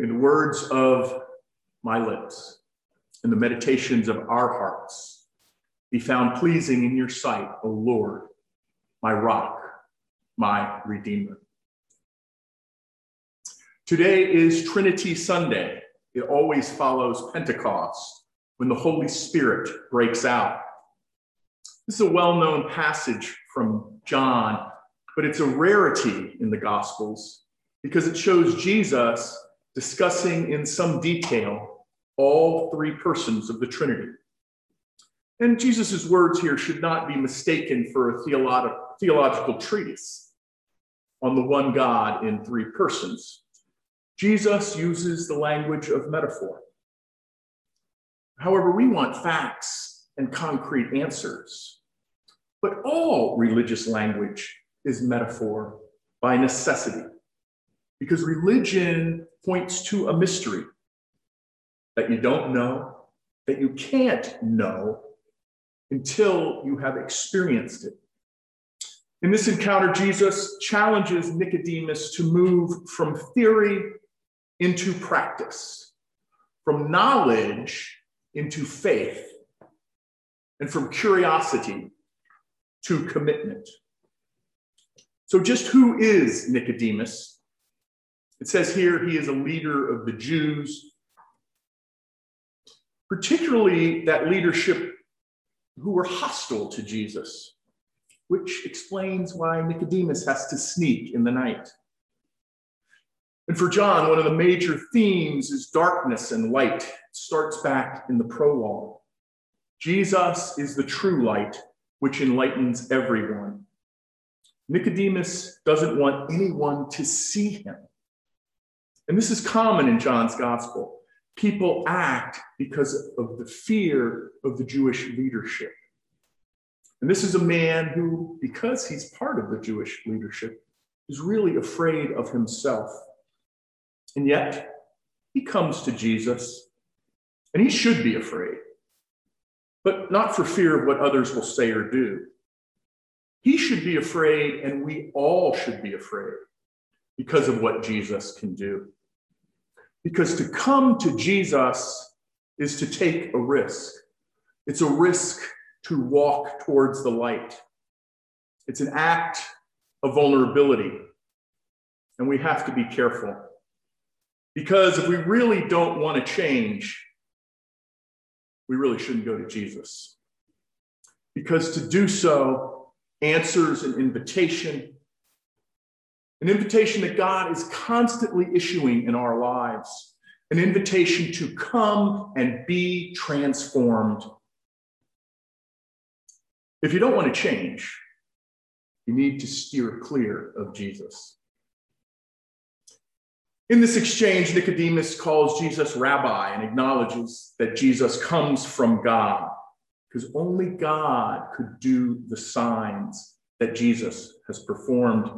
May the words of my lips and the meditations of our hearts be found pleasing in your sight, O Lord, my rock, my redeemer. Today is Trinity Sunday. It always follows Pentecost when the Holy Spirit breaks out. This is a well known passage from John, but it's a rarity in the Gospels because it shows Jesus discussing in some detail all three persons of the Trinity. And Jesus' words here should not be mistaken for a theolo- theological treatise on the one God in three persons. Jesus uses the language of metaphor. However, we want facts and concrete answers. But all religious language is metaphor by necessity, because religion points to a mystery that you don't know, that you can't know until you have experienced it. In this encounter, Jesus challenges Nicodemus to move from theory into practice, from knowledge into faith, and from curiosity to commitment. So, just who is Nicodemus? It says here he is a leader of the Jews, particularly that leadership who were hostile to Jesus, which explains why Nicodemus has to sneak in the night. And for John, one of the major themes is darkness and light. It starts back in the prologue. Jesus is the true light, which enlightens everyone. Nicodemus doesn't want anyone to see him. And this is common in John's gospel. People act because of the fear of the Jewish leadership. And this is a man who, because he's part of the Jewish leadership, is really afraid of himself. And yet, he comes to Jesus, and he should be afraid, but not for fear of what others will say or do. He should be afraid, and we all should be afraid because of what Jesus can do. Because to come to Jesus is to take a risk. It's a risk to walk towards the light. It's an act of vulnerability, and we have to be careful. Because if we really don't want to change, we really shouldn't go to Jesus. Because to do so answers an invitation, an invitation that God is constantly issuing in our lives, an invitation to come and be transformed. If you don't want to change, you need to steer clear of Jesus. In this exchange, Nicodemus calls Jesus rabbi and acknowledges that Jesus comes from God, because only God could do the signs that Jesus has performed.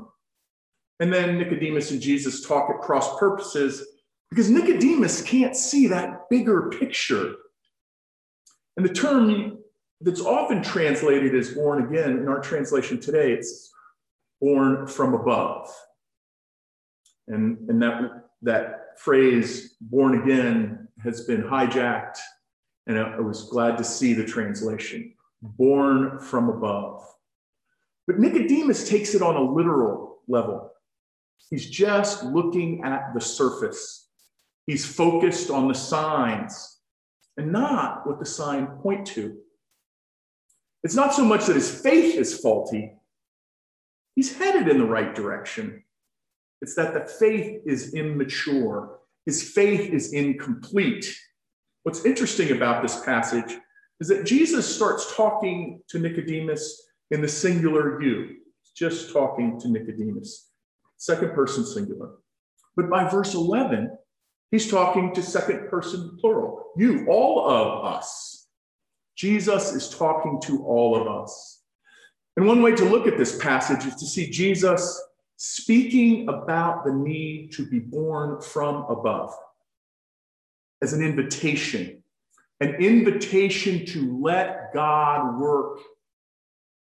And then Nicodemus and Jesus talk at cross purposes because Nicodemus can't see that bigger picture. And the term that's often translated as born again in our translation today, it's born from above. And, and that, that phrase, born again, has been hijacked. And I, I was glad to see the translation born from above. But Nicodemus takes it on a literal level. He's just looking at the surface. He's focused on the signs and not what the sign point to. It's not so much that his faith is faulty. He's headed in the right direction. It's that the faith is immature, his faith is incomplete. What's interesting about this passage is that Jesus starts talking to Nicodemus in the singular you, just talking to Nicodemus, second person singular. But by verse 11, he's talking to second person plural, you, all of us. Jesus is talking to all of us. And one way to look at this passage is to see Jesus speaking about the need to be born from above as an invitation, an invitation to let God work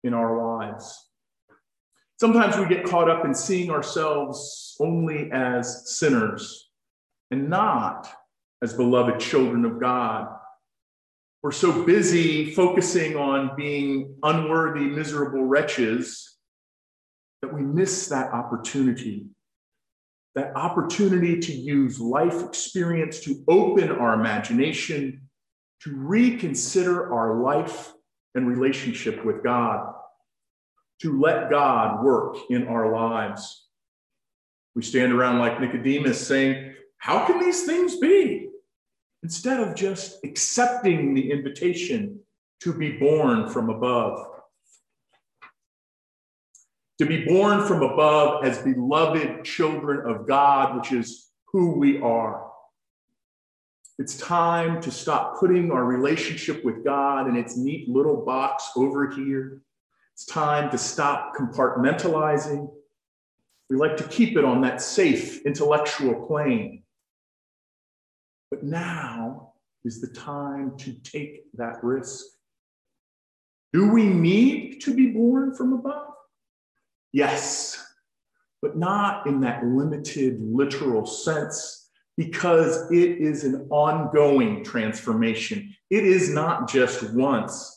in our lives. Sometimes we get caught up in seeing ourselves only as sinners and not as beloved children of God. We're so busy focusing on being unworthy, miserable wretches that we miss that opportunity. That opportunity to use life experience to open our imagination, to reconsider our life and relationship with God, to let God work in our lives. We stand around like Nicodemus saying, How can these things be? Instead of just accepting the invitation to be born from above. To be born from above as beloved children of God, which is who we are. It's time to stop putting our relationship with God in its neat little box over here. It's time to stop compartmentalizing. We like to keep it on that safe intellectual plane. But now is the time to take that risk. Do we need to be born from above? Yes, but not in that limited literal sense because it is an ongoing transformation. It is not just once.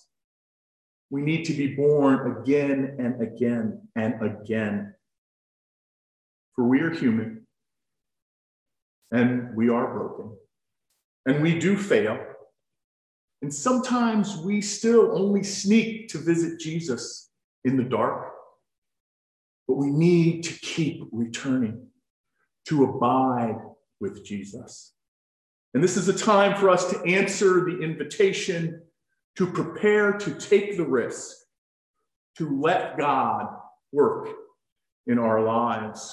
We need to be born again and again and again. For we are human and we are broken and we do fail. And sometimes we still only sneak to visit Jesus in the dark. But we need to keep returning to abide with Jesus. And this is a time for us to answer the invitation to prepare to take the risk, to let God work in our lives.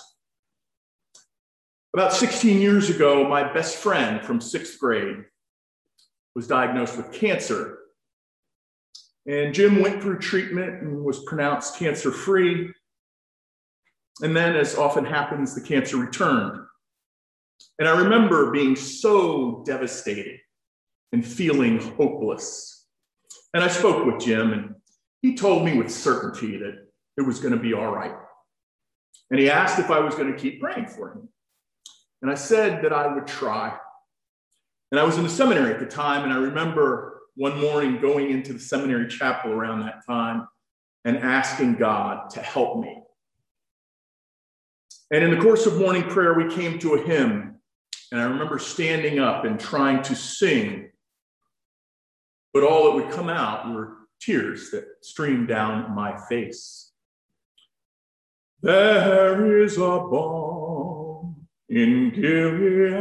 About 16 years ago, my best friend from sixth grade was diagnosed with cancer. And Jim went through treatment and was pronounced cancer free. And then, as often happens, the cancer returned. And I remember being so devastated and feeling hopeless. And I spoke with Jim, and he told me with certainty that it was going to be all right. And he asked if I was going to keep praying for him. And I said that I would try. And I was in the seminary at the time, and I remember one morning going into the seminary chapel around that time and asking God to help me. And in the course of morning prayer, we came to a hymn, and I remember standing up and trying to sing, but all that would come out were tears that streamed down my face. There is a balm in Gilead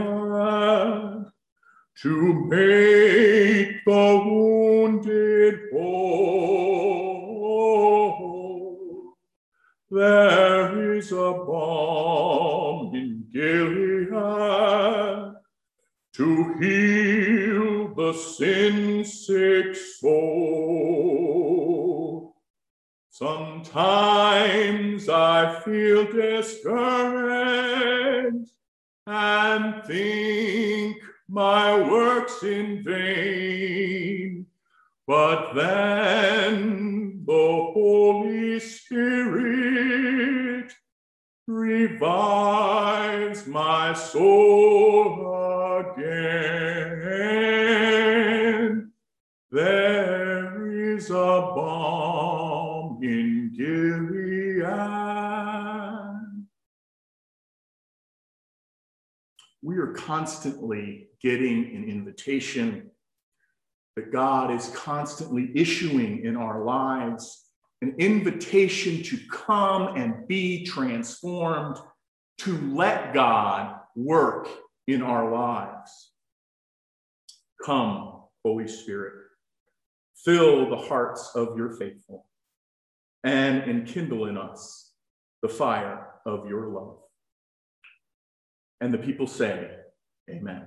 to make the wounded whole. There is a balm in Gilead to heal the sin sick soul. Sometimes I feel discouraged and think my works in vain. But then the Holy Spirit revives my soul again. There is a balm in Gilead. We are constantly getting an invitation that God is constantly issuing in our lives an invitation to come and be transformed, to let God work in our lives. Come, Holy Spirit, fill the hearts of your faithful and enkindle in us the fire of your love. And the people say, Amen.